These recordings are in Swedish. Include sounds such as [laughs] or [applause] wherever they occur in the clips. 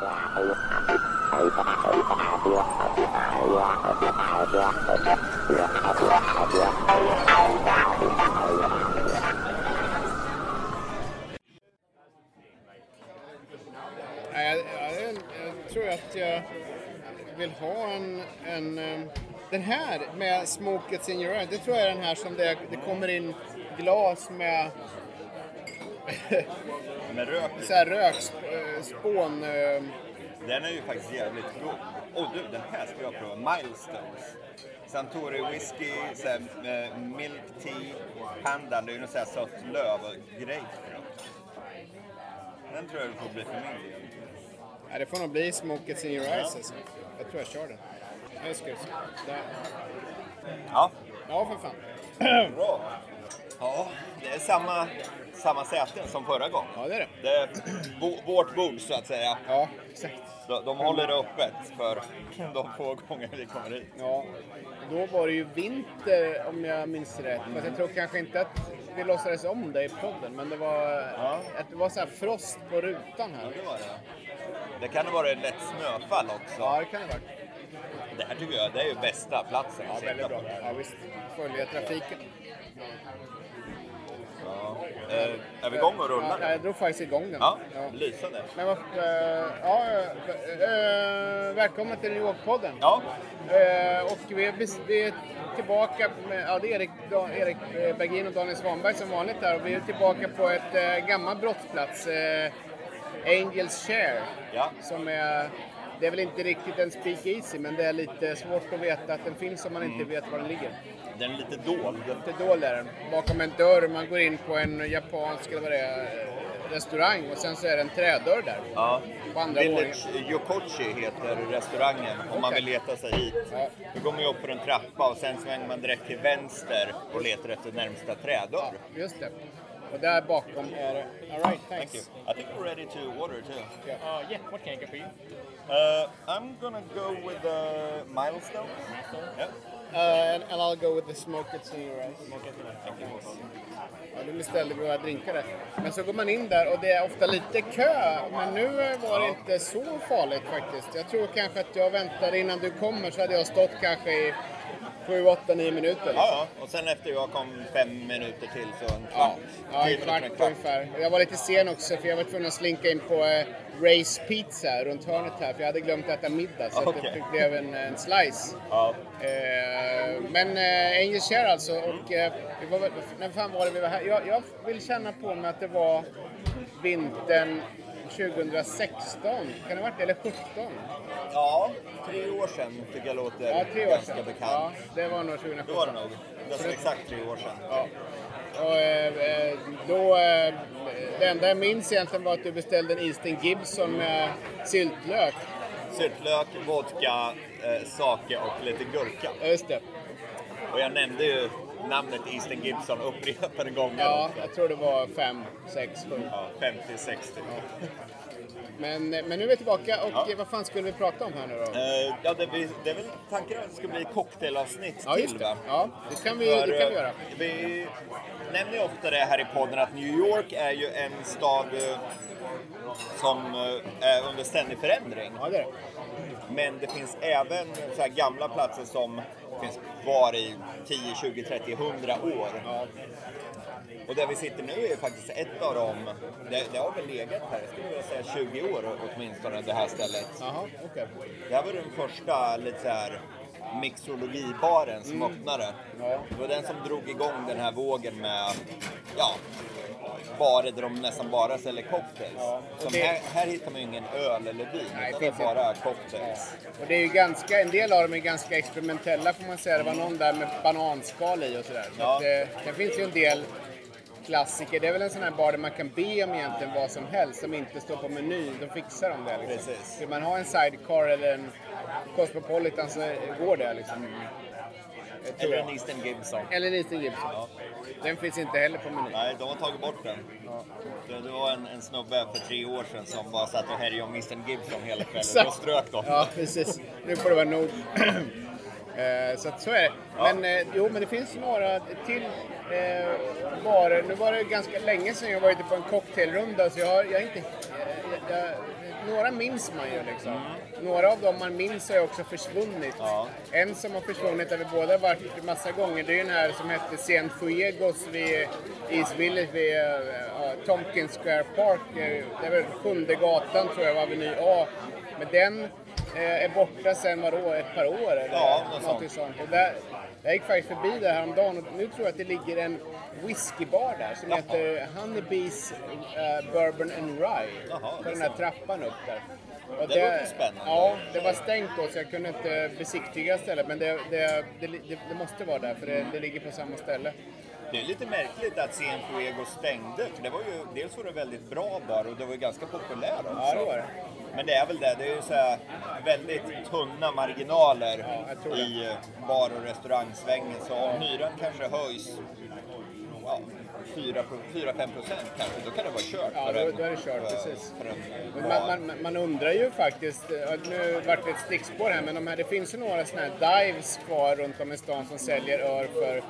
Jag, jag, jag tror att jag vill ha en, en... Eh, den här med Smoke It's In Your Eye, det tror jag är den här som det, det kommer in glas med [laughs] Med rök. så här rökspån. eh, Den är ju faktiskt jävligt god. Åh du, den här ska jag prova. Milestones. Santori whisky, så här, eh, milk tea, pandan, det är ju något så här sött löv och grapefrukt. Den tror jag det får bli för min del. Det får nog bli Smoke It's In Your Eyes alltså. Jag tror jag kör den. Där. Ja, Ja, för fan. [clears throat] bra. Ja, det är samma, samma säten som förra gången. Ja, det är det. Det är bo, vårt bord så att säga. Ja, exakt. De, de håller det öppet för de få gånger vi kommer hit. Ja, då var det ju vinter om jag minns rätt. Fast jag tror kanske inte att vi låtsades om det i podden. Men det var, att det var så här frost på rutan här. Det var det. Det kan ha varit ett lätt snöfall också. Ja, det kan det vara. Det här tycker jag det är ju bästa platsen Ja, väldigt bra. Ja, visst. Följa trafiken. Ja. Eh, är vi igång och rullar? Ja, jag drog faktiskt igång den. Ja, Ja. lysande. Men eh, ja, eh, välkommen till New York-podden. Ja, Eh, och vi är, vi är tillbaka med, ja det är Erik, Da- Erik Bergin och Daniel Svanberg som vanligt här. Och vi är tillbaka på ett eh, gammal brottsplats, eh, Angels Share. Ja. Som är, det är väl inte riktigt en speakeasy men det är lite svårt att veta att den finns om man Mm. inte vet var den ligger. Den är lite dold. Lite dold är den. Bakom en dörr, man går in på en japansk eller vad det är, restaurang och sen så är det en trädörr där. Ja. På andra Village Yokochi heter restaurangen om man Okej. vill leta sig hit. Ja. Då går man ju upp för en trappa och sen svänger man direkt till vänster och letar efter närmsta Ja, trädörr. just det. Och där bakom är det... Alright, Thank thanks. you. I think we're ready to order too. Uh, yeah, what can I get for you? Uh, I'm gonna go with the milestone. Yeah. Uh, and, and I'll go with the smoke you. Ja, nu beställde vi våra drinkar där. Men så går man in där och det är ofta lite kö. Men nu var det inte så farligt faktiskt. Jag tror kanske att jag väntade innan du kommer så hade jag stått kanske i 7, 8, 9 minuter. Ja, ja. Och sen efter jag kom fem minuter till så en kvart. ja en minuter, kvart ungefär. Jag var lite sen också för jag var tvungen att slinka in på eh, Race Pizza runt hörnet här för jag hade glömt att äta middag så att Okej. det blev en, en slice. Ja. Eh, men eh, Angel Share alltså och eh, vi var, väl- när fan var det vi var här? Jag, jag vill känna på mig att det var vintern 2016. Kan det ha varit? Eller 17? ja, tre år sedan tycker jag låter Ja, tre år ganska sedan. bekant. Ja, det var nog 2017. Det var det nog. Nästan exakt tre år sedan. Ja. Och, eh, eh, då, eh, det enda jag minns egentligen var att du beställde en Easton Gibson med syltlök. Syltlök, vodka, eh, sake och lite gurka. Ja, just det. Och jag nämnde ju namnet Easton Gibson upprepade gånger Ja, också. jag tror det var 5, 6, 7. Ja, 50-60. Men, men nu är vi tillbaka och Ja. vad fan skulle vi prata om här nu då? Eh, ja, det, blir, det är väl tanken att det ska bli cocktailavsnitt Ja, till va? Ja, det kan vi, För, det kan vi eh, göra. Vi nämner ju ofta det här i podden att New York är ju en stad eh, som är under ständig förändring. Ja, det är det. Men det finns även så här gamla platser som finns kvar i 10, 20, 30, 100 år. Ja. Och där vi sitter nu är faktiskt ett av dem, det, det har väl legat här, jag skulle vilja säga 20 år åtminstone, det här stället. Jaha, okej. Det här var den första lite så här mixologibaren som öppnade. Ja. Det var den som drog igång den här vågen med, ja, barer där de nästan bara säljer cocktails. Ja, Som det- här, här hittar man ju ingen öl eller vin, Nej, utan det är bara cocktails. Och det är ju ganska, en del av dem är ganska experimentella får man säga. Det var någon där med bananskal i och sådär. Så Ja. att, eh, det finns ju en del klassiker. Det är väl en sån här bar där man kan be om egentligen vad som helst som inte står på menyn. De fixar dem där liksom. Precis. Vill man ha en sidecar eller en Cosmopolitan så går det liksom. Jag Eller jag. en Eastern Gibson. Eller en Eastern Gibson. Den finns inte heller på menyn. Nej, de har tagit bort den. Det, det var en, en snubbe för tre år sedan som bara satt och härjade om Eastern Gibson hela kvällen. Då strök de. Ja, precis. Nu får det vara nog. [clears throat] Eh, så att så är det. Men eh, jo, men det finns några till eh, barer. Nu var det ganska länge sedan jag var ute på en cocktailrunda så jag har, jag har inte... Eh, jag, några minns man ju liksom. Några av dem man minns har ju också försvunnit. Ja. En som har försvunnit där vi båda varit massa gånger, det är den här som hette Cienfuegos vid East Village vid ja, Tompkins Square Park. eh, Det är väl sjunde gatan tror jag var Aveny A. Men den eh, är borta sen vadå, ett par år eller Ja, något någonting sånt. Och där, jag gick faktiskt förbi där häromdagen och nu tror jag att det ligger en whiskybar där som Jaha. heter Honeybees eh, Bourbon and Rye. Jaha, på det den här trappan upp där. Och Det låter spännande. Ja, det var stängt då så jag kunde inte besiktiga stället men det, det, det, det, det måste vara där för det, det ligger på samma ställe. Det är lite märkligt att Cienfuego stängde, för det var ju, dels var det väldigt bra bar och det var ju ganska populär också. Ja, det var det. Men det är väl det, det är ju så här väldigt tunna marginaler Ja, i eh, bar och restaurangsvängen. Så om hyran kanske höjs ja, 4-5 procent kanske, då kan det vara kört. Ja, då- en- då är det kört, för- precis. För en. Man, man, man undrar ju faktiskt, eh, nu vart det ett stickspår här, men de här, det finns ju några sådana här dives kvar runt om i stan som säljer öl för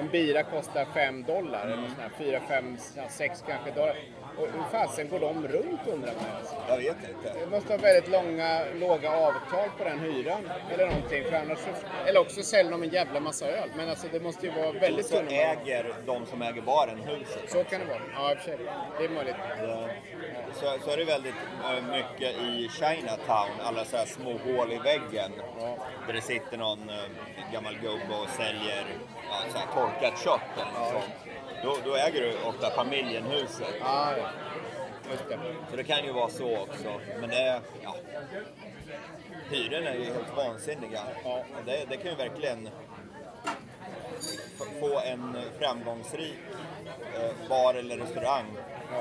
en bira kostar 5 dollar, eller sån här 4, 5, 6 kanske dollar. Och hur fasen går de runt undrar man alltså. Jag vet inte. Det måste ha väldigt långa, låga avtal på den hyran eller någonting. För annars så, eller också säljer de en jävla massa öl. Men alltså det måste ju vara väldigt Så tunna äger de som äger baren huset. Så kan det vara. Ja, i och för sig. Det är möjligt. Så, så är det väldigt eh, mycket i Chinatown, alla så här små hål i väggen. Där det sitter någon eh, gammal gubbe och säljer ja, så här torkat kött eller något sånt. Då, då äger du ofta familjen huset. Ja, ja. Just det. Så det kan ju vara så också. Men det är, ja. Hyrorna är ju helt vansinniga. Ja. Det, det kan ju verkligen få en framgångsrik eh, bar eller restaurang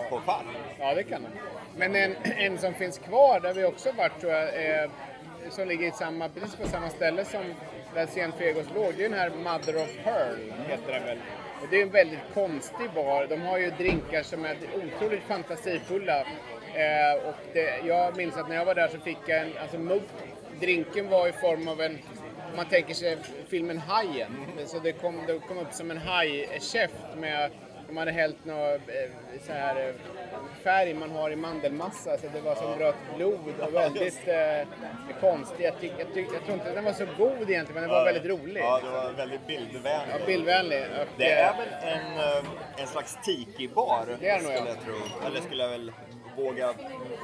på fall. Ja, det kan det. Men en, [clears throat] en som finns kvar, där vi också varit tror jag, är, som ligger i samma, precis på samma ställe som där Cienfuegos låg, det är den här Mother of Pearl, heter den väl. Det är en väldigt konstig bar. De har ju drinkar som är otroligt fantasifulla. Eh, och det, jag minns att när jag var där så fick jag en, alltså mugg, drinken var i form av en om man tänker sig filmen Hajen. Så det kom, det kom upp som en hajkäft med de hade hällt någon eh, så här, eh, färg man har i mandelmassa så det var som rött blod och väldigt eh, konstigt. Jag, tyck, jag, tyck, jag tror inte den var så god egentligen men den var väldigt rolig. Ja, det var väldigt bildvänligt. Ja, bildvänlig. Och, Det är eh, väl en, en slags tiki-bar, Det är det nog, skulle ja. jag tro. Eller skulle jag väl våga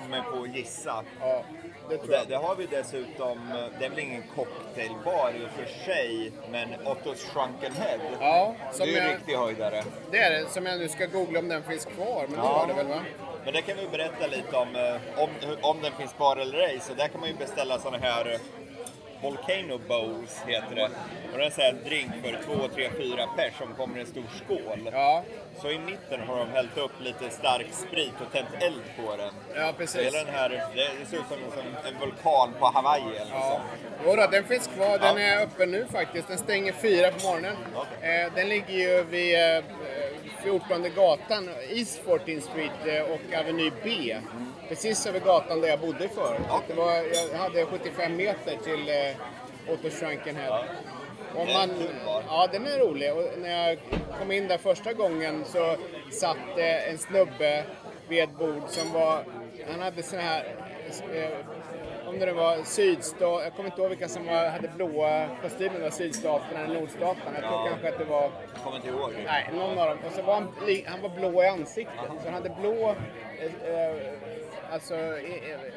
mig på att gissa. Ja, det tror det, jag. det har vi dessutom, eh, det är väl ingen cocktailbar i och för sig, men Ottos Shrunken Head. Ja, det som är ju en jag, riktig höjdare. det är det. Som jag nu ska googla om den finns kvar. Men det Ja. var det väl va? Men det kan vi berätta lite om, eh, om, om den finns kvar eller ej. Så där kan man ju beställa såna här eh, Volcano Bowls heter det. Och det är sån här drink för två, tre, fyra pers som kommer i en stor skål. Ja, Så i mitten har de hällt upp lite stark sprit och tänt eld på den. ja Så precis. hela den här, det, det ser ut som, som en vulkan på Hawaii eller Ja. sånt. Jodå, den finns kvar. Den Ja. är öppen nu faktiskt. Den stänger fyra på morgonen. Okej. Eh, den ligger ju vid eh, 14 gatan, East 14 Street eh, och Aveny B. Precis över gatan där jag bodde förut. Det var, jag hade 75 meter till eh, Otto Shrunken Head. Om Det är en man, ja, den är rolig. Och när jag kom in där första gången så satt eh, en snubbe vid ett bord som var... Han hade sån här... Eh, om det nu var sydstat... Jag kommer inte ihåg vilka som var, hade blåa kostymer. Det var sydstaterna eller nordstaterna. Jag tror Ja. kanske att det var... Jag kommer inte ihåg. Nej, någon av dem. Och så var han, han var blå i ansiktet. Så han hade blå... Eh, eh, alltså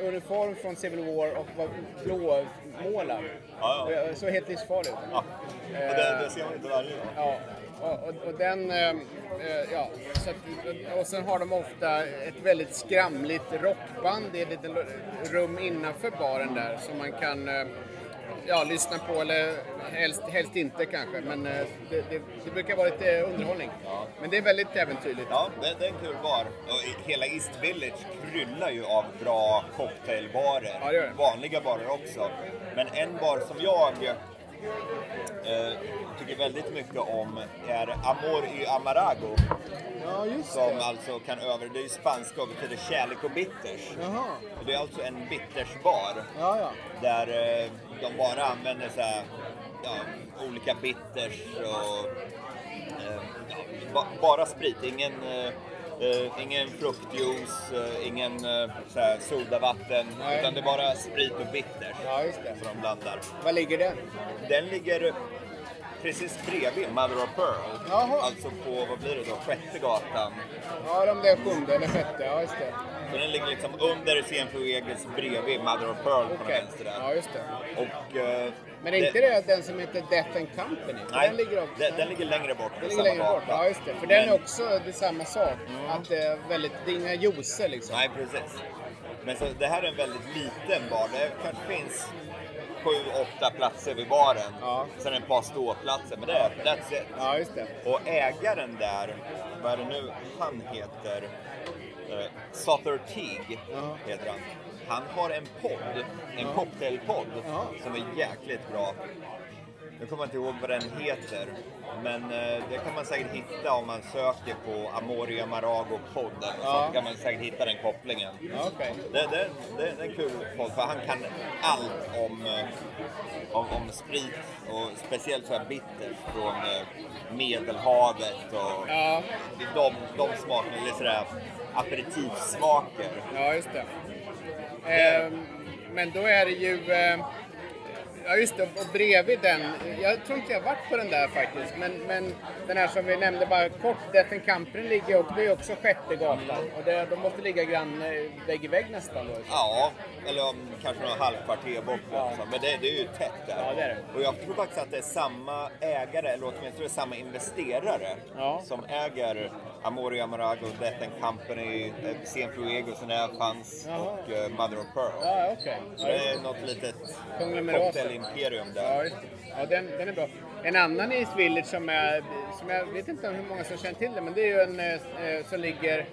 uniform från Civil War och var blåmålad. Ja, ja. Eh, Så helt livsfarlig ut. Ja. Och det, det ser man inte varje dag. Ja, och, och, och den... eh, eh, ja, så att, och sen har de ofta ett väldigt skramligt rockband i ett litet rum innanför baren där som man kan eh, ja, lyssna på eller helst, helst inte kanske. Men eh, det, det, det brukar vara lite underhållning. Men det är väldigt äventyrligt. Ja, det, det är en kul bar. Och hela East Village kryllar ju av bra cocktailbarer. Ja. Vanliga barer också. Men en bar som jag eh, tycker väldigt mycket om är Amor y Amarago. Ja, just Som alltså kan över, det är ju spanska och betyder kärlek och bitters. Jaha. Och det är alltså en bittersbar. Ja, ja. Där eh, de bara använder så här, ja, olika bitters och eh, ba, bara sprit. Ingen, eh, Eh, ingen fruktjuice, eh, ingen eh, så här, sodavatten, Nej. utan det är bara sprit och bitter Ja, just det. som de blandar. Var ligger den? Den ligger precis bredvid Mother of Pearl. Jaha. Alltså på, vad blir det då, sjätte gatan. Ja, de där sjunde eller sjätte. Ja, just det. Så den ligger liksom under Cienfuegos bredvid Mother of Pearl på den vänster där. Ja, just det. Och, eh, Men är inte det den som heter Death and Company? För Nej, den ligger också... den, den ligger längre bort. Den ligger längre bort, ja just det. För den är Men- också det är samma sak. Att det är väldigt, det är inga juicer liksom. Nej, precis. Men så, det här är en väldigt liten bar. Det kanske finns sju, åtta platser vid baren. Ja. Sen ett par ståplatser, men det är that's it. Ja, just det. Och ägaren där, vad är det nu han heter? Uh, Souther Teague Ja. heter han. Han har en podd, en cocktailpodd Ja. som är jäkligt bra. Nu kommer jag inte ihåg vad den heter, men eh, det kan man säkert hitta om man söker på Amoria Marago podden. Ja. Så kan man säkert hitta den kopplingen. Ja, okej. Det, det, det, det är en kul podd för han kan allt om, eh, om, om sprit och speciellt så här bitters från eh, Medelhavet och Ja, de, de smakerna, eller sådär aperitivsmaker. ja just det. Ehm, men då är det ju... Ja, just det. Och bredvid den. Jag tror inte jag varit på den där faktiskt. Men, men den här som vi nämnde bara kort, Death Company ligger också, det är också sjätte gatan. Och det, de måste ligga grann eh, vägg i vägg nästan då. Ja, eller om kanske några halvkvarter bort Ja. Men det, det är ju tätt där. Ja, det det. Och jag tror faktiskt att det är samma ägare, eller åtminstone samma investerare Ja. som äger Amoria Marago, Death and Company, eh, Cienfuego som där fanns Jaha. och eh, Mother of Pearl. Ja, okej. Så det är något litet cocktailimperium där. Ja, ja den, den är bra. En annan i East Village som, är, som jag vet inte hur många som känner till det, men det är ju en eh, som ligger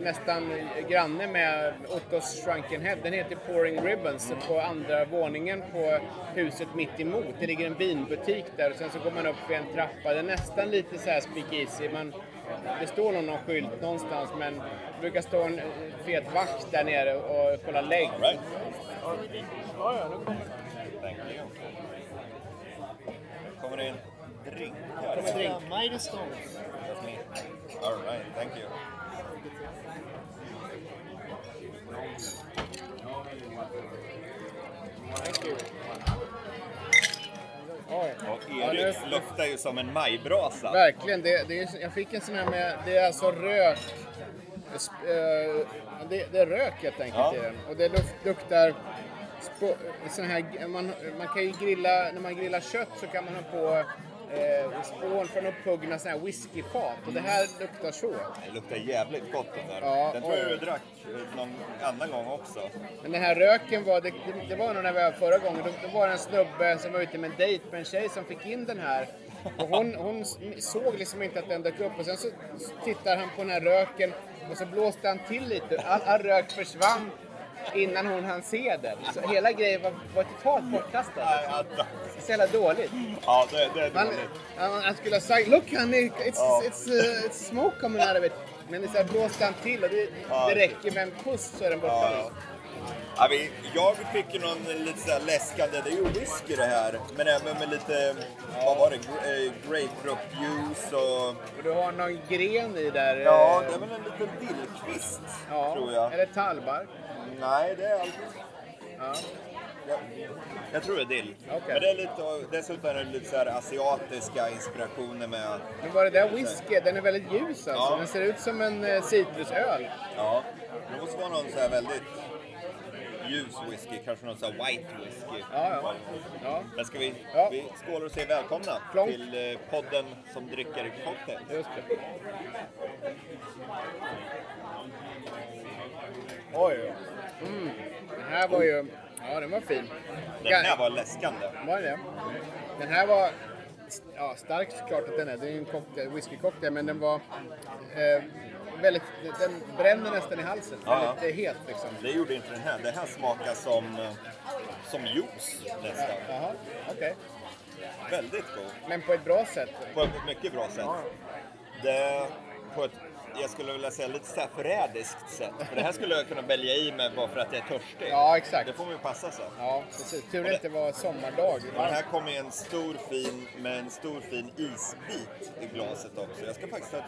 nästan granne med Ottos Shrunken Head. Den heter Pouring Ribbons på andra våningen på huset mitt emot. Det ligger en vinbutik där och sen så går man upp vid en trappa. Det är nästan lite så här speakeasy. Man, det står nog någon skylt någonstans men det brukar stå en fet vakt där nere och kolla lägg. All right. Ja, ja, nu kommer Thank you. Kommer det in drinkar? det drink. Mighty Stones. All right, thank you. Thank you. Oj. Och Ja, nu- Erik luktar ju som en majbrasa. Verkligen. Det, det är, jag fick en sån här med, det är alltså rök. eh, Det, det är rök helt enkelt Ja. i den. Och det luktar sån här, man, man kan ju grilla, när man grillar kött så kan man ha på eh, spån från upphuggna såna här whiskyfat. Och det här luktar så. Det luktar jävligt gott den där. Ja, den tror jag oj. du drack eh, någon annan gång också. Men den här röken var, det, det- var nog när vi var förra gången, då, då var det en snubbe som var ute med en dejt med en tjej som fick in den här. Och hon, hon såg liksom inte att den dök upp och sen så tittar han på den här röken och så blåste han till lite. All, all rök försvann innan hon hann se den. Så hela grejen var, var totalt bortkastad. Så jävla dåligt. Ja, det, det är Man, dåligt. han, han skulle ha sagt Look honey, it's, Ja. it's, uh, it's smoke coming out of it. Men det så här blåste han till och det, det räcker med en puss så är den borta. Ja, ja. Ja, vi, jag fick ju någon lite så läskande, det är ju whisky det här, men även med lite, vad var det, eh, grapefruktjuice och... Och du har någon gren i där. Ja, eh, det är väl en liten dillkvist, ja, tror jag. Eller tallbark. Nej, det är allt. Ja. Jag, jag tror det är dill. Okej. Men det är lite, dessutom är det lite så här asiatiska inspirationer med... Men var det där whisky, den är väldigt ljus alltså. Ja. Den ser ut som en eh, citrusöl. Ja, det måste vara någon så här väldigt ljus whisky, kanske någon så här white whisky. Ja, ja. ja. Men ska vi, Ja. vi skålar och säger välkomna Klonk. till eh, podden som dricker cocktail. Just det. Oj. Mm. Den här var ju... Ja, den var fin. Den här var läskande. Var det Den här var... Ja, stark såklart att den är. Det är ju en cocktail, whiskycocktail, men den var... Eh, väldigt... Den bränner nästan i halsen. Ja, Väldigt eh, het liksom. Det gjorde inte den här. Det här smakar som, eh, som juice nästan. Jaha, okej. Väldigt god. Men på ett bra sätt. På ett mycket bra sätt. Det, på ett, jag skulle vilja säga lite så här förrädiskt sätt. För det här skulle jag kunna välja i mig bara för att jag är törstig. Ja, exakt. Det får man ju passa sig. Ja, precis. Tur det inte var sommardag. Och den här kommer i en stor fin, med en stor fin isbit i glaset också. Jag ska faktiskt ta ett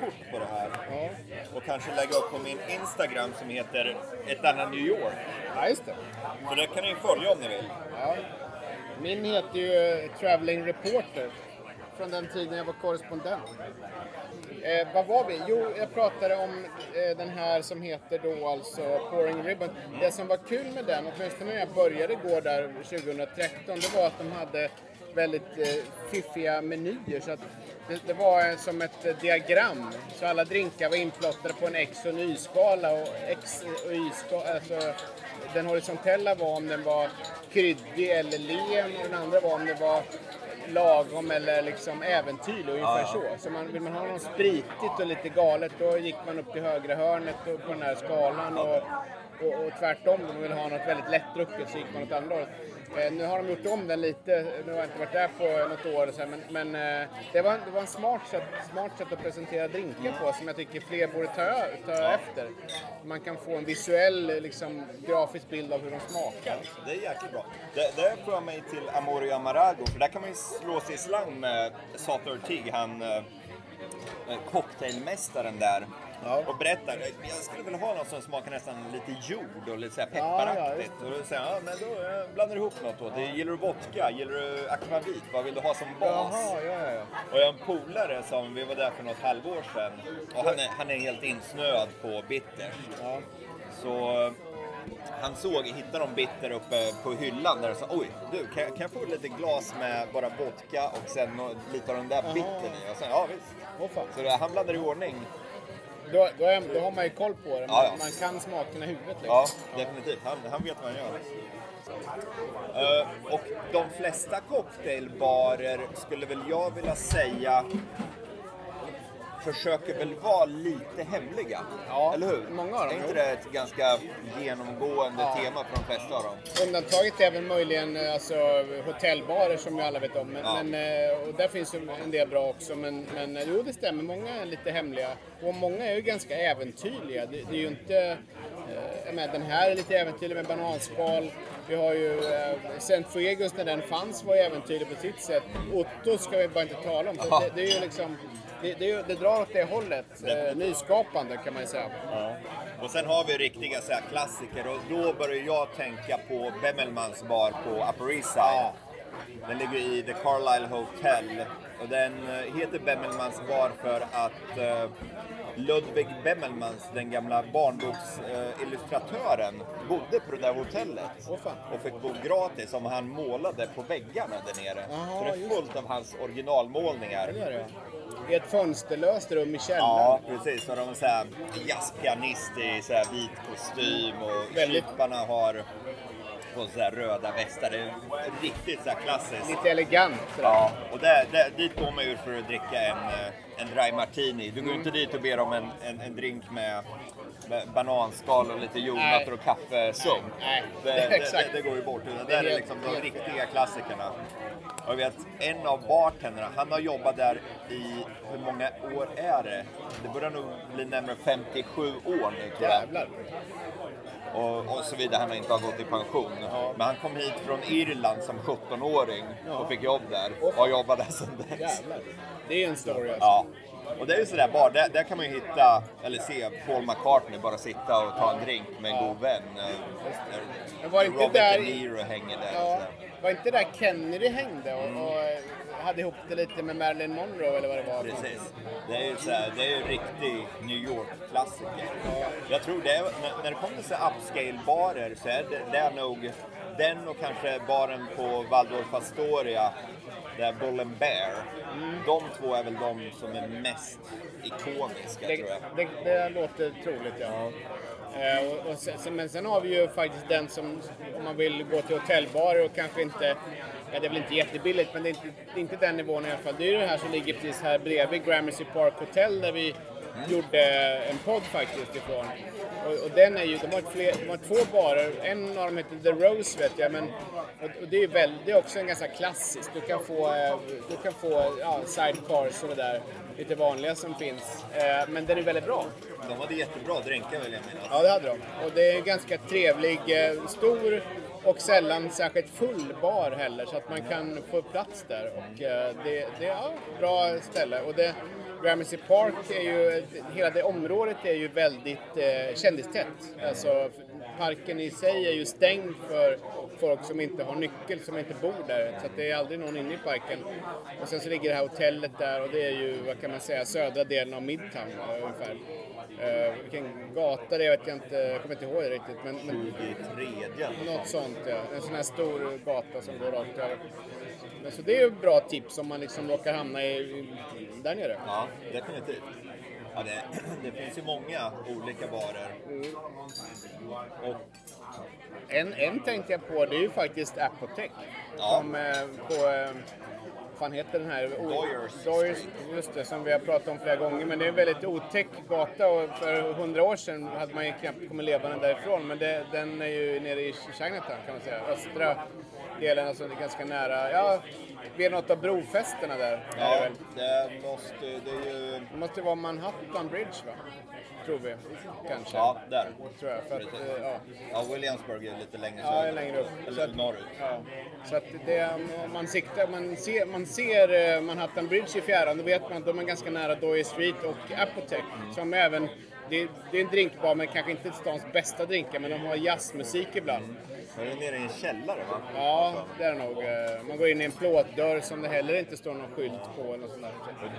kort på det här. Ja, Och kanske lägga upp på min Instagram som heter Ett annat New York. ja just det. För det kan ni följa om ni vill. Ja. Min heter ju Traveling Reporter. Från den tiden jag var korrespondent. Eh, vad var vi? Jo, jag pratade om eh, den här som heter då alltså Pouring Ribbon. Det som var kul med den, åtminstone när jag började gå där 2013, det var att de hade väldigt eh, fiffiga menyer. Så att det, det var som ett eh, diagram. Så alla drinkar var inplottade på en X och en Y-skala. Och X och Y-skala, alltså den horisontella var om den var kryddig eller len och den andra var om det var lagom eller liksom äventyrlig, ungefär så. Så man, vill man ha något spritigt och lite galet då gick man upp till högra hörnet och på den här skalan och, och, och tvärtom, om man vill ha något väldigt lättdrucket så gick man åt andra hållet. Eh, nu har de gjort om den lite, nu har jag inte varit där på något år här, men, men eh, det, var, det var en smart sätt, smart sätt att presentera drinkar på som jag tycker fler borde ta, ta efter. Man kan få en visuell, liksom, grafisk bild av hur de smakar. Det är jäkligt bra. Det, det för mig till Amorio Amarago, för där kan man ju slå sig i slang med Sator Tig, han eh, cocktailmästaren där. Ja. Och berättar, jag skulle vilja ha något som smakar nästan lite jord och lite så här Ja, ja, pepparaktigt. och då säger han, ja men då eh, blandar du ihop något då. Det, gillar du vodka? Gillar du akvavit? Vad vill du ha som bas? Jaha, ja, ja, ja. Och jag har en polare som, vi var där för något halvår sedan och han är, han är helt insnöad på bitters. ja. Så eh, han såg, hittade de bitter uppe på hyllan där och sa oj, du kan, kan jag få lite glas med bara vodka och sen lite av den där bittern i? Och sen, ja visst. Fan. Så det, han blandade i ordning. Då, då, är, då har man ju koll på det. Man, Ja, ja. man kan smakerna i huvudet. Liksom. Ja, definitivt. Han, han vet vad han gör. Eh, och de flesta cocktailbarer skulle väl jag vilja säga försöker väl vara lite hemliga. Ja, Eller hur? många av dem, Är inte det ett ganska genomgående Ja. tema för de flesta av dem? Undantaget är väl möjligen eh, alltså, hotellbarer som ju alla vet om. Men, Ja. men, eh, och där finns ju en del bra också. Men, men eh, jo, det stämmer. Många är lite hemliga. Och många är ju ganska äventyrliga. Det, det är ju inte... Eh, menar, den här är lite äventyrlig med bananskal. Vi har ju eh, St. Fuegos när den fanns var ju äventyrlig på sitt sätt. Otto ska vi bara inte tala om. Ja. det, det är ju liksom... Det, det, är det drar åt det hållet. Eh, nyskapande kan man ju säga. Och sen har vi riktiga så här, klassiker och då börjar jag tänka på Bemmelmans bar på Upper East Side. Den ligger i The Carlisle Hotel och den eh, heter Bemmelmans bar för att eh, Ludwig Bemmelmans, den gamla barnboksillustratören, bodde på det där hotellet. Och fick bo gratis som han målade på väggarna där nere. Jaha, så det är fullt av hans originalmålningar. Det gör det. I ett fönsterlöst rum i källaren. Ja, precis. Och de är så här jazzpianist i så här vit kostym och Väldigt- kyparna har på så här röda västar. Det är riktigt så klassiskt. Lite elegant. sådär. Ja, och där, där, dit går man ju för att dricka en, eh, en dry martini. Du går inte dit och ber om en, en, en drink med, med bananskal och lite jordnötter och kaffesump. Nej, Det, det- det, [laughs] exakt. det, det går ju bort. Utan Det är liksom de riktiga klassikerna. Och jag vet, en av bartenderna, han har jobbat där i, hur många år är det? Det börjar nog bli närmare 57 år nu tror jag. Och, och så vidare, han har inte har gått i pension. Men han kom hit från Irland som 17-åring och fick jobb där. Och har jobbat där sedan dess. Jävlar. Det är en story alltså. Ja. Och det är ju sådär bara, där, där kan man ju hitta, eller se Paul McCartney bara sitta och ta en drink med en god vän. Eh, Men var inte Robert där De Niro hänger där. Ja, sådär. var inte där Kennedy hängde och, och eh, hade ihop det lite med Marilyn Monroe eller vad det var? Precis. Det är ju så här, det är ju en riktig New York-klassiker. Jag tror det, är, när, när det kommer till upscale-barer så är det, det är nog den och kanske baren på Waldorf Astoria, där Bull and Bear. De två är väl de som är mest ikoniska Det, tror jag. det, det låter troligt ja. Eh, och, och sen, men sen har vi ju faktiskt den som, om man vill gå till hotellbarer och kanske inte, ja det är väl inte jättebilligt men det är inte, det är inte den nivån i alla fall. Det är ju det här som ligger precis här bredvid Gramercy Park Hotel där vi gjorde en podd faktiskt ifrån. Och, och den är ju, de har, fler, de har två barer, en av dem heter The Rose vet jag men och, och det är väl, det är också en ganska klassisk. Du kan få, eh, du kan få ja, sidecars och det där lite vanliga som finns. Eh, men den är väldigt bra. De hade jättebra drinkar vill jag minnas. Ja, det hade de. Och det är en ganska trevlig, eh, stor och sällan särskilt full bar heller så att man kan få plats där. Och det, det är ja, bra ställe. Och det, Gramercy Park är ju, hela det området är ju väldigt eh, kändistätt. Alltså parken i sig är ju stängd för folk som inte har nyckel, som inte bor där. Så det är aldrig någon inne i parken. Och sen så ligger det här hotellet där och det är ju, vad kan man säga, södra delen av Midtown eh, ungefär. Uh, vilken gata det är vet jag inte, jag kommer inte ihåg det riktigt. Men, men 23 något sånt ja. En sån här stor gata som går rakt över. Men så det är ju bra tips om man liksom råkar hamna i, där nere. Ja, definitivt. Ja, det, [clears throat] det finns ju många olika barer. Och En, en tänkte jag på, det är ju faktiskt Apotek. Ja. Som eh, på, eh, fan heter den här? Doyers Doyers, just det, som vi har pratat om flera gånger. Men det är en väldigt otäck gata och för hundra år sedan hade man ju knappt kommit levande därifrån. Men det, den är ju nere i Chinatown kan man säga, östra delen, alltså det är ganska nära, ja, vid något av brofästena där. ja, det måste, det är ju... Det måste vara Manhattan Bridge va? Tror vi, kanske. Ja, där. Tror jag. För att, eh, ja. Ja, Williamsburg är lite längre Ja, är längre upp. Eller Så norrut. Ja. Så att det, man, siktar, man, ser, man ser eh, Manhattan Bridge i fjärran, då vet man att de är ganska nära Doyer Street och Apotek. Som även, det, det är en drinkbar, men kanske inte stans bästa drinkar, men de har jazzmusik ibland. Men det är nere i en källare va? Ja, det är det nog. Eh, Man går in i en plåtdörr som det heller inte står någon skylt på eller sånt där.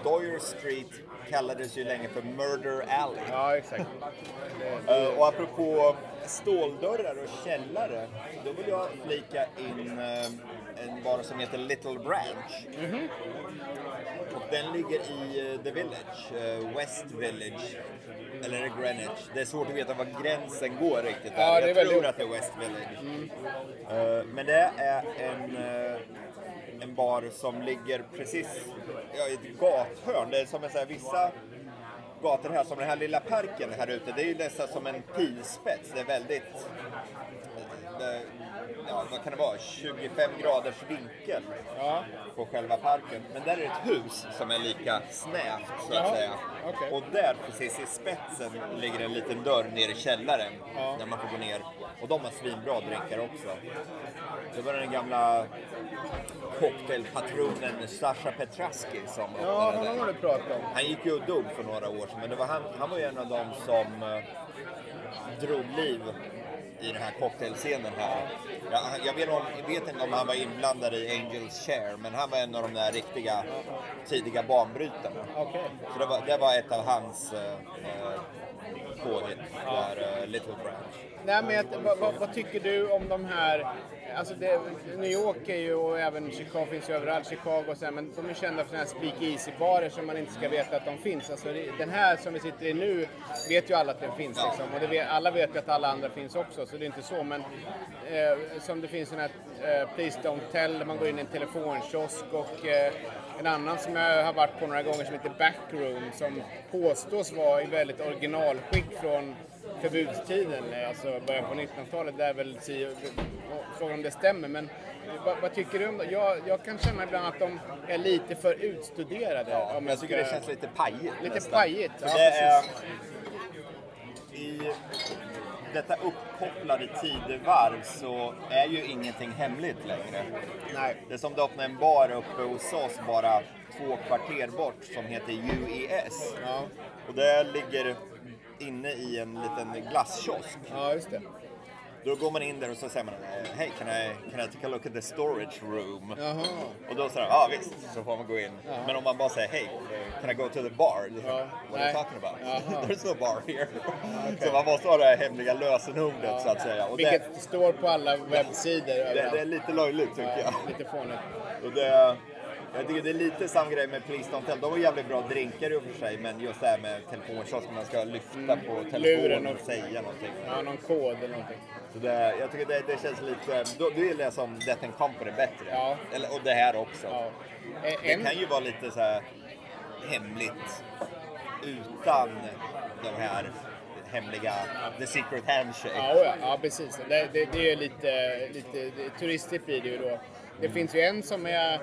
Doyer Street kallades ju länge för Murder Alley. Ja, exakt. Eh, och apropå ståldörrar och källare, då vill jag flika in eh, en bar som heter Little Branch. Och den ligger i The Village, West Village. Eller är det Greenwich? Det är svårt att veta var gränsen går riktigt. Där. Ja, jag tror väldigt- att det är West Village. Eh, men det är en, eh, en bar som ligger precis ja, i ett gathörn. Det är som en så här, vissa gator här, som den här lilla parken här ute, det är ju nästan som en pilspets. Det är väldigt... Det, ja, vad kan det vara? 25 graders vinkel Ja. på själva parken. Men där är det ett hus som är lika snävt så att Jaha, säga. okej. Och där precis i spetsen ligger en liten dörr ner i källaren Ja. där man får gå ner. Och de har svinbra drinkar också. Det var den gamla cocktailpatronen Sasha Petraski som Ja, honom har du pratat om. Han gick ju och dog för några år sedan, men det var han, han var ju en av dem som eh, drog liv i den här cocktailscenen här. Ja, han- jag, vet, om- jag vet inte om han var inblandad i Angels Share, men han var en av de där riktiga tidiga banbrytarna. Okej. Så det var, det var ett av hans eh, eh, påhitt, där eh, Little Branch. Nej, men jag- vad, vad, vad tycker du om de här... Alltså det, New York är ju, och även Chicago finns ju överallt, Chicago och så här, men de är kända för sådana här speakeasy-barer som man inte ska veta att de finns. Alltså det, den här som vi sitter i nu vet ju alla att den finns liksom. Och det vet, alla vet ju att alla andra finns också, så det är inte så. Men eh, som det finns sådana här eh, Please Don't Tell, där man går in i en telefonkiosk och eh, en annan som jag har varit på några gånger som heter Backroom som påstås vara i väldigt originalskick från förbudstiden, eh, alltså början på 1900-talet. Det är väl si- frågan om det stämmer. Men vad, vad tycker du om det? Jag, jag kan känna ibland att de är lite för utstuderade. Ja, jag tycker det känns lite pajigt Lite nästan. pajigt, ja, det är. I detta uppkopplade tidevarv så är ju ingenting hemligt längre. Nej. Det är som det öppnar en bar uppe hos oss bara två kvarter bort som heter UES. Ja, Och det ligger inne i en liten glasskiosk. ja, just det. Då går man in där och så säger man Hej, can I, can I take a look at the storage room? Jaha. Och då säger ja visst, så får man gå in. Men om man bara säger hej, can I go to the bar? Ja. What are you Nej. talking about? Jaha. [laughs] There's no bar here. Så man måste ha det här hemliga lösenordet så att säga. Och det, Vilket står på alla webbsidor. det, det är lite löjligt tycker jag. ja, lite fånigt. Och det, jag tycker det är lite samma grej med Please Don't Tell. De har jävligt bra drinkar i och för sig, men just det här med telefonkiosken, man ska lyfta på Luren telefonen och- och säga någonting. Ja, någon kod eller någonting. Så det, jag tycker det, det känns lite... Då, då gillar jag som Death and Company bättre. Ja. Eller, och det här också. Ja. Det En, kan ju vara lite så här hemligt utan de här hemliga The Secret Handshake. Ja, ja, ja precis. Det, det, det är lite, lite turistigt blir det ju då. Det finns ju en som är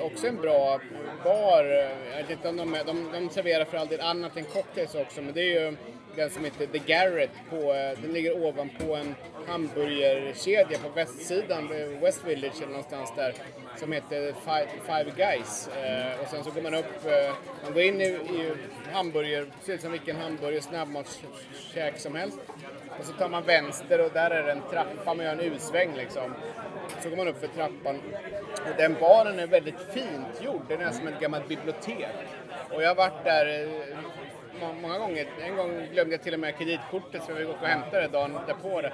också en bra bar. Jag vet inte om de, är, de, de serverar för all del annat än cocktails också, men det är ju den som heter The Garret. På, den ligger ovanpå en hamburgerkedja på västsidan, West Village eller någonstans där, som heter Five, Five Guys. Eh, och sen så går man upp, eh, man går in i, i hamburger, ser ut som vilken hamburger snabbmatskäk som helst. Och så tar man vänster och där är det en trappa, man gör en U-sväng liksom. Så går man upp för trappan. Och den baren är väldigt fint gjord, den är som ett gammalt bibliotek. Och jag har varit där eh, må- många gånger. En gång glömde jag till och med kreditkortet så jag fick åka och hämta det dagen därpå. Det.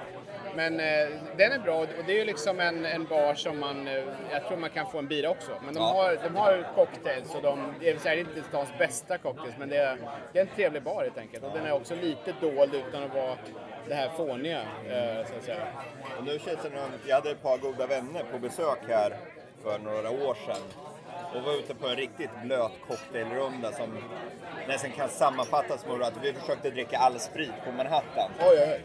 Men eh, den är bra och det är ju liksom en, en bar som man, eh, jag tror man kan få en bira också. Men de, Ja. har, de har cocktails och de, det är säkert inte stans bästa cocktails men det är, det är en trevlig bar helt enkelt. Och den är också lite dold utan att vara det här fåniga eh, så att säga. Och nu känns det någon, jag hade ett par goda vänner på besök här för några år sedan och var ute på en riktigt blöt cocktailrunda som nästan kan sammanfattas med att vi försökte dricka all sprit på Manhattan. Oj, oj, oj.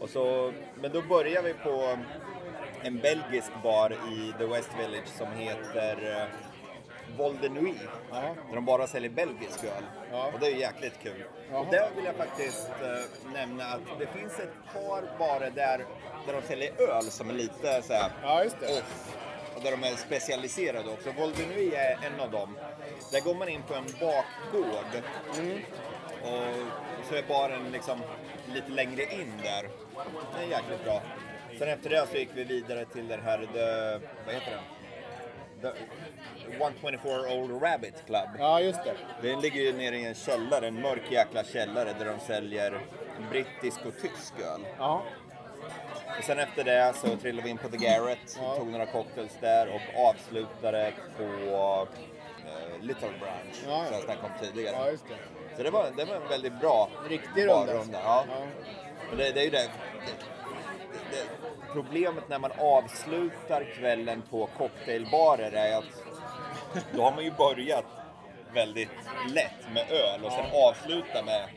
Och så, men då började vi på en belgisk bar i The West Village som heter eh, Vol de Nuit. Ja. Där de bara säljer belgisk öl. Ja. Och det är jäkligt kul. Jaha. Och där vill jag faktiskt eh, nämna att det finns ett par barer där, där de säljer öl som är lite så här Ja, just det. off. Och där de är specialiserade också. Vol de Nuit är en av dem. Där går man in på en bakgård. Mm. Och så är baren liksom lite längre in där. Det är jäkligt bra. Sen efter det så gick vi vidare till den här, the, vad heter den? The 124 Old Rabbit Club. Ja, just det. Den ligger ju nere i en källare, en mörk jäkla källare där de säljer brittisk och tysk öl. Ja. Och sen efter det så trillade vi in på The Garret, Ja. tog några cocktails där och avslutade på eh, Little Branch, Ja, som jag snackade om tidigare. ja, just det. Så det var, det var en väldigt bra Riktig runda. Ja. Ja. Och det, det är ju det, det, det. Problemet när man avslutar kvällen på cocktailbarer är att då har man ju börjat väldigt lätt med öl och sen avsluta med,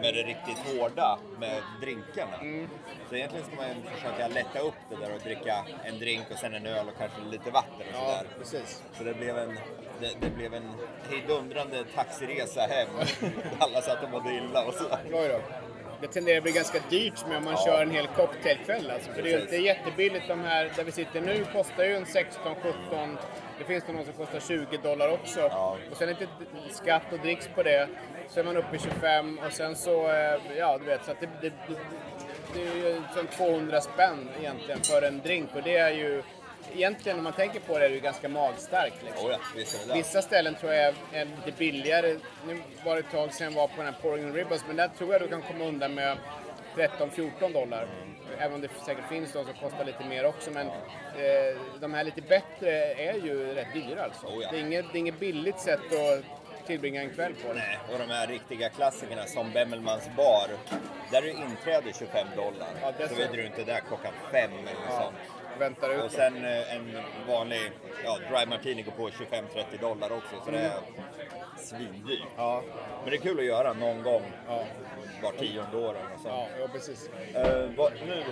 med det riktigt hårda med drinkarna. Mm. Så egentligen ska man försöka lätta upp det där och dricka en drink och sen en öl och kanske lite vatten och Ja, sådär. precis. Så det blev en, det, det blev en hejdundrande taxiresa hem. [laughs] Alla satt och mådde illa och så. Det tenderar att bli ganska dyrt med om man Ja. kör en hel cocktailkväll. Alltså. För det är ju inte jättebilligt. De här där vi sitter nu kostar ju en 16-17. Det finns det någon som kostar 20 dollar också. Ja. Och sen lite skatt och dricks på det. Så är man uppe i 25 och sen så, eh, ja du vet, så att det, det, det, det är ju som 200 spänn egentligen för en drink. Och det är ju, egentligen om man tänker på det, är det ju ganska magstarkt. Liksom. Oh ja, visst. Vissa ställen tror jag är, lite billigare. Nu var det ett tag sedan jag var på den här Pouring Ribbons, men där tror jag du kan komma undan med 13-14 dollar. Även om det säkert finns de som kostar lite mer också. Men eh, de här lite bättre är ju rätt dyra alltså. Oh ja. det, är inget, det är inget billigt sätt att tillbringa en kväll på. Nej, och de här riktiga klassikerna som Bemmelmans bar, där är inträde 25 dollar. Ja, så så. vet du inte där klockan fem eller Ja, sånt. Väntar ut. Och sen eh, en vanlig ja, dry martini går på 25-30 dollar också, så det är svindyrt. Ja, Men det är kul att göra någon gång ja, var tionde år eller något sånt. ja, ja, precis. Eh, vad, nu,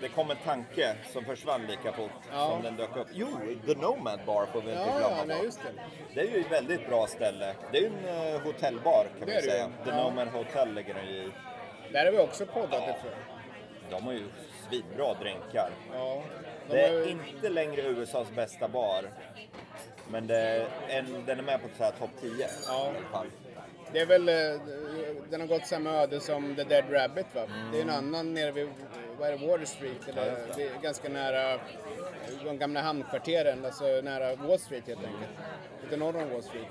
det kom en tanke som försvann lika fort Ja. som den dök upp. Jo, The Nomad Bar får vi inte Ja, glömma ja, nej, just det. Det är ju ett väldigt bra ställe. Det är ju en uh, hotellbar kan Det man det säga. ju. The Ja. Nomad Hotel ligger den i. Där har vi också poddat, Ja. det tror jag. De har ju svinbra drinkar. Ja, de Det är ju- inte längre USAs bästa bar. Men det är en, den är med på så här topp 10 Ja. i alla fall. Det är väl, eh, den har gått samma öde som The Dead Rabbit va? Det är en annan nere vid, vad är det, Water Street, eller Mm. Ja, ganska nära de gamla hamnkvarteren, alltså nära Wall Street helt enkelt. Lite norr om Wall Street.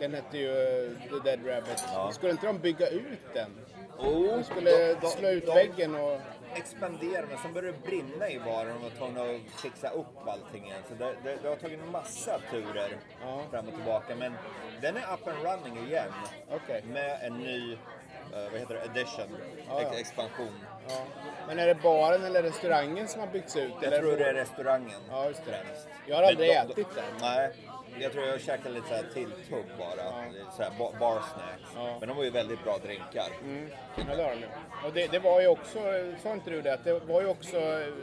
Den hette ju eh, The Dead Rabbit. Ja. Skulle inte de bygga ut den? Oh, De skulle de- de- slå ut de väggen och... Expanderar, men sen började det brinna i baren och var tvungna att fixa upp allting igen. Så det, det, det har tagit en massa turer Ja. fram och tillbaka. Men den är up and running igen. Okej. Med en ny, eh, vad heter det, edition, Ja, ja. ex- expansion. Men är det baren eller restaurangen som har byggts ut? Jag eller tror det är restaurangen Ja, just det. främst. Jag har aldrig Men ätit där. Nej, jag tror jag käkade lite så här tilltugg bara. Ja. Så här ba- bar snacks. Ja. Men de var ju väldigt bra drinkar. Mm. Ja, det de. Och det, det var ju också, sa inte du det, att det var ju också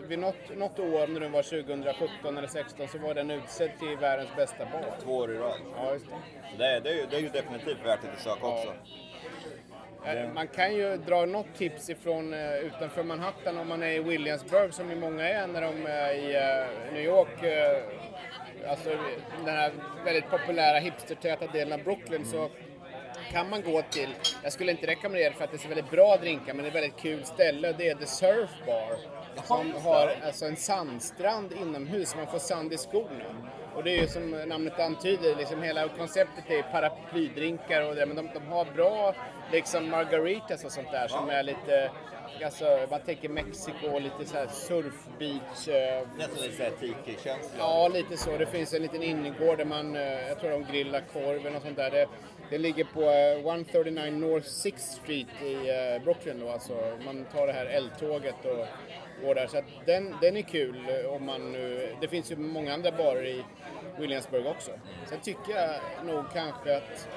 vid något, något år när den var 2017 eller 16 så var den utsedd till världens bästa bar. Två år i rad. Ja, just det. Så det, är, det, är ju, det är ju definitivt värt ett besök också. Eh, Man kan ju dra något tips ifrån eh, utanför Manhattan om man är i Williamsburg som ju många är när de är i eh, New York. Alltså den här väldigt populära hipstertäta delen av Brooklyn så kan man gå till, jag skulle inte rekommendera det för att det är så väldigt bra drinkar men det är ett väldigt kul ställe det är The Surf Bar. Som har alltså en sandstrand inomhus, man får sand i skorna. Och det är ju som namnet antyder, liksom hela konceptet är paraplydrinkar och det, men de, de har bra liksom margaritas och sånt där som är lite, alltså man tänker Mexiko lite så här surfbeach. Eh, Nästan lite såhär tiki-känsla. Ja, lite så. Det finns en liten innergård där man, eh, jag tror de grillar korv eller något sånt där. Det, det ligger på eh, 139 North 6th Street i eh, Brooklyn då, alltså. Man tar det här L-tåget och går där. Så att den, den är kul eh, om man nu, det finns ju många andra barer i Williamsburg också. Sen tycker jag nog kanske att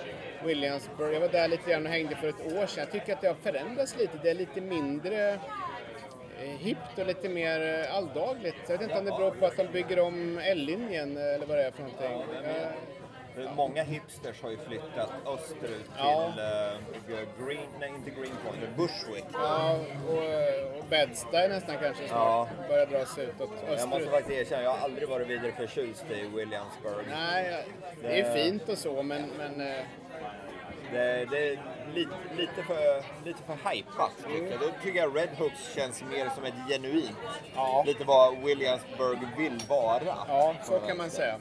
Williamsburg, jag var där lite grann och hängde för ett år sedan. Jag tycker att det har förändrats lite. Det är lite mindre eh, hippt och lite mer eh, alldagligt. Jag vet inte om det beror på att de bygger om L-linjen eller vad det är för någonting. Eh, Många hipsters har ju flyttat österut till Ja. eh, Green, nej inte Greenpoint, men Bushwick. Ja, och, och Bed-Stuy nästan kanske snart börjar dra sig utåt Jag måste österut. faktiskt erkänna, jag har aldrig varit vidare förtjust i Williamsburg. Nej, det är fint och så men, men eh, Det, det är lite, lite, för, lite för hypat tycker jag. Då tycker jag Red Hooks känns mer som ett genuint. Ja. Lite vad Williamsburg vill vara. ja, så kan man säga.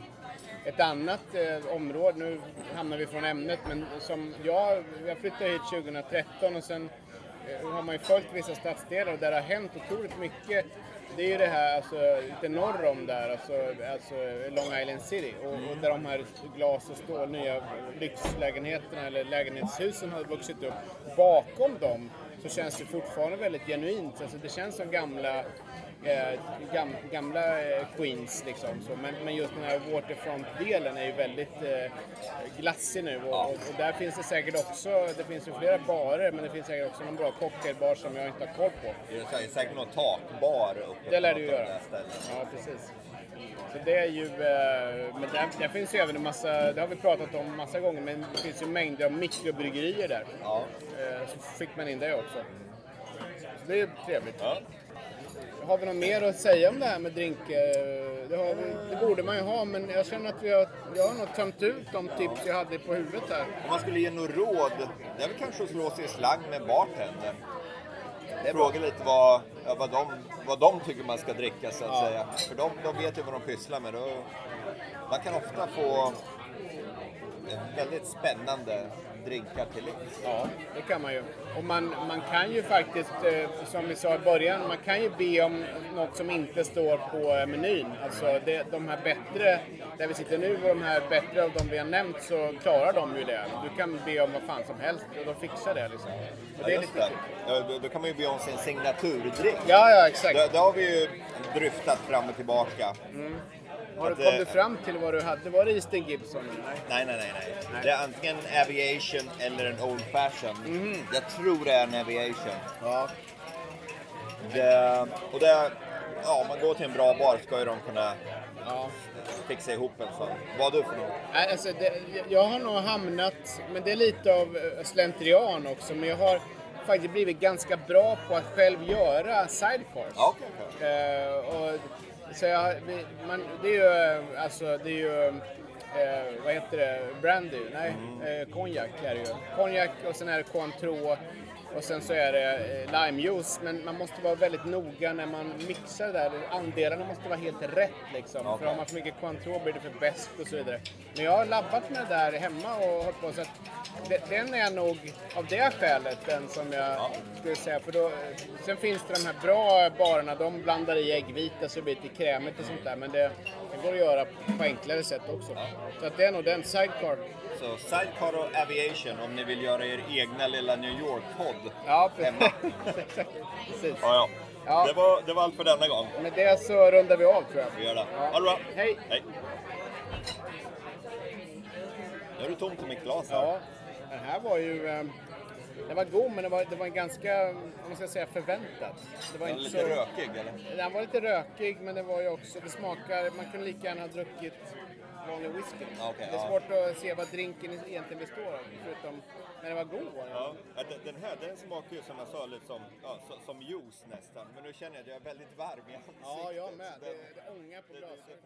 Ett annat eh, område, nu hamnar vi från ämnet, men som jag, jag flyttade hit 2013 och sen eh, har man ju följt vissa stadsdelar och där har hänt otroligt mycket. Det är ju det här alltså, lite norr om där, alltså, alltså Long Island City och, och där de här glas och stål, nya lyxlägenheterna eller lägenhetshusen har vuxit upp. Bakom dem så känns det fortfarande väldigt genuint. Alltså, det känns som gamla eh, gam, gamla eh, Queens liksom. Så. Men, men just den här waterfront-delen är ju väldigt eh, glassig nu och, och, och där finns det säkert också, det finns ju flera barer men det finns säkert också någon bra cocktailbar som jag inte har koll på. Det är säkert- någon takbar uppe Det lär på ju något av göra. de där ställena. Ja, precis. Så det är ju, eh, men där, där finns ju även en massa, det har vi pratat om massa gånger, men det finns ju mängder av mikrobryggerier där. Ja. Eh, Så fick man in det också. Så det är ju trevligt. Ja. Har vi något mer att säga om det här med drink? Eh, Det, vi, det borde man ju ha, men jag känner att vi har, jag har nog tömt ut de tips jag hade på huvudet här. Om man skulle ge något råd, det är väl kanske att slå sig i slang med bartendern. Fråga lite vad, ja, vad, de, vad de tycker man ska dricka så att Ja. säga. För de, de vet ju vad de pysslar med. Då, man kan ofta få väldigt spännande drinkar till livs. Ja, det kan man ju. Och man, man kan ju faktiskt, eh, som vi sa i början, man kan ju be om något som inte står på eh, menyn. Alltså det, de här bättre, där vi sitter nu, och de här bättre av de vi har nämnt så klarar de ju det. Du kan be om vad fan som helst och de fixar det liksom. Och det är just lite. Ja, då, då kan man ju be om sin signaturdrink. Ja, ja, exakt. Det, det har vi ju dryftat fram och tillbaka. Har du, kom eh, du fram till vad du hade? Var det Easton Gibson? Nej. Nej, nej, nej, nej. Nej. Det är antingen aviation eller en old fashion. Mhm. Jag tror det är en aviation. Ja. Det, och det, ja, om man går till en bra bar ska ju de kunna ja. fixa ihop en sån. Vad du för något? Alltså det, jag har nog hamnat, men det är lite av eh, slentrian också, men jag har faktiskt blivit ganska bra på att själv göra sidecars. Ja, okej, okej. Eh, och, så jag, vi, man, det är ju, eh, alltså det är ju, eh, vad heter det, brandy? Nej, Mm. eh, konjak är det ju. Konjak och sen är det Cointreau och sen så är det eh, limejuice. Men man måste vara väldigt noga när man mixar det där. Andelarna måste vara helt rätt liksom. För Okej. har man för mycket Cointreau blir det för beskt och så vidare. Men jag har labbat med det där hemma och hållit på så att den är nog av det skälet den som jag skulle säga. För då, sen finns det de här bra barerna, de blandar i äggvita så det blir lite krämigt och sånt där. Men det, det går att göra på enklare sätt också. Så att det är nog den, sidecar. Så sidecar och aviation om ni vill göra er egna lilla New York-podd. Ja. Exakt. [laughs] precis. Ja, ja. Ja. Det, var, det var allt för denna gång. Med det så rundar vi av tror jag. Vi gör det. Ja. Ha det bra. Hej. Hej. Nu är det tomt i mitt glas här. Ja, den här var ju... eh, Den var god men det var, det var ganska, om man ska säga förväntat. Det var Den inte lite så, rökig eller? Den var lite rökig men det var ju också, det smakar, man kunde lika gärna ha druckit vanlig whisky. Okej, det är ja. svårt att se vad drinken egentligen består av, förutom när den var god. Ja, ja, den- här den smakar ju som jag sa lite som, ja, som juice nästan. Men nu känner jag att jag är väldigt varm i ansiktet. Ja, jag med. Det, det ångar på glaset.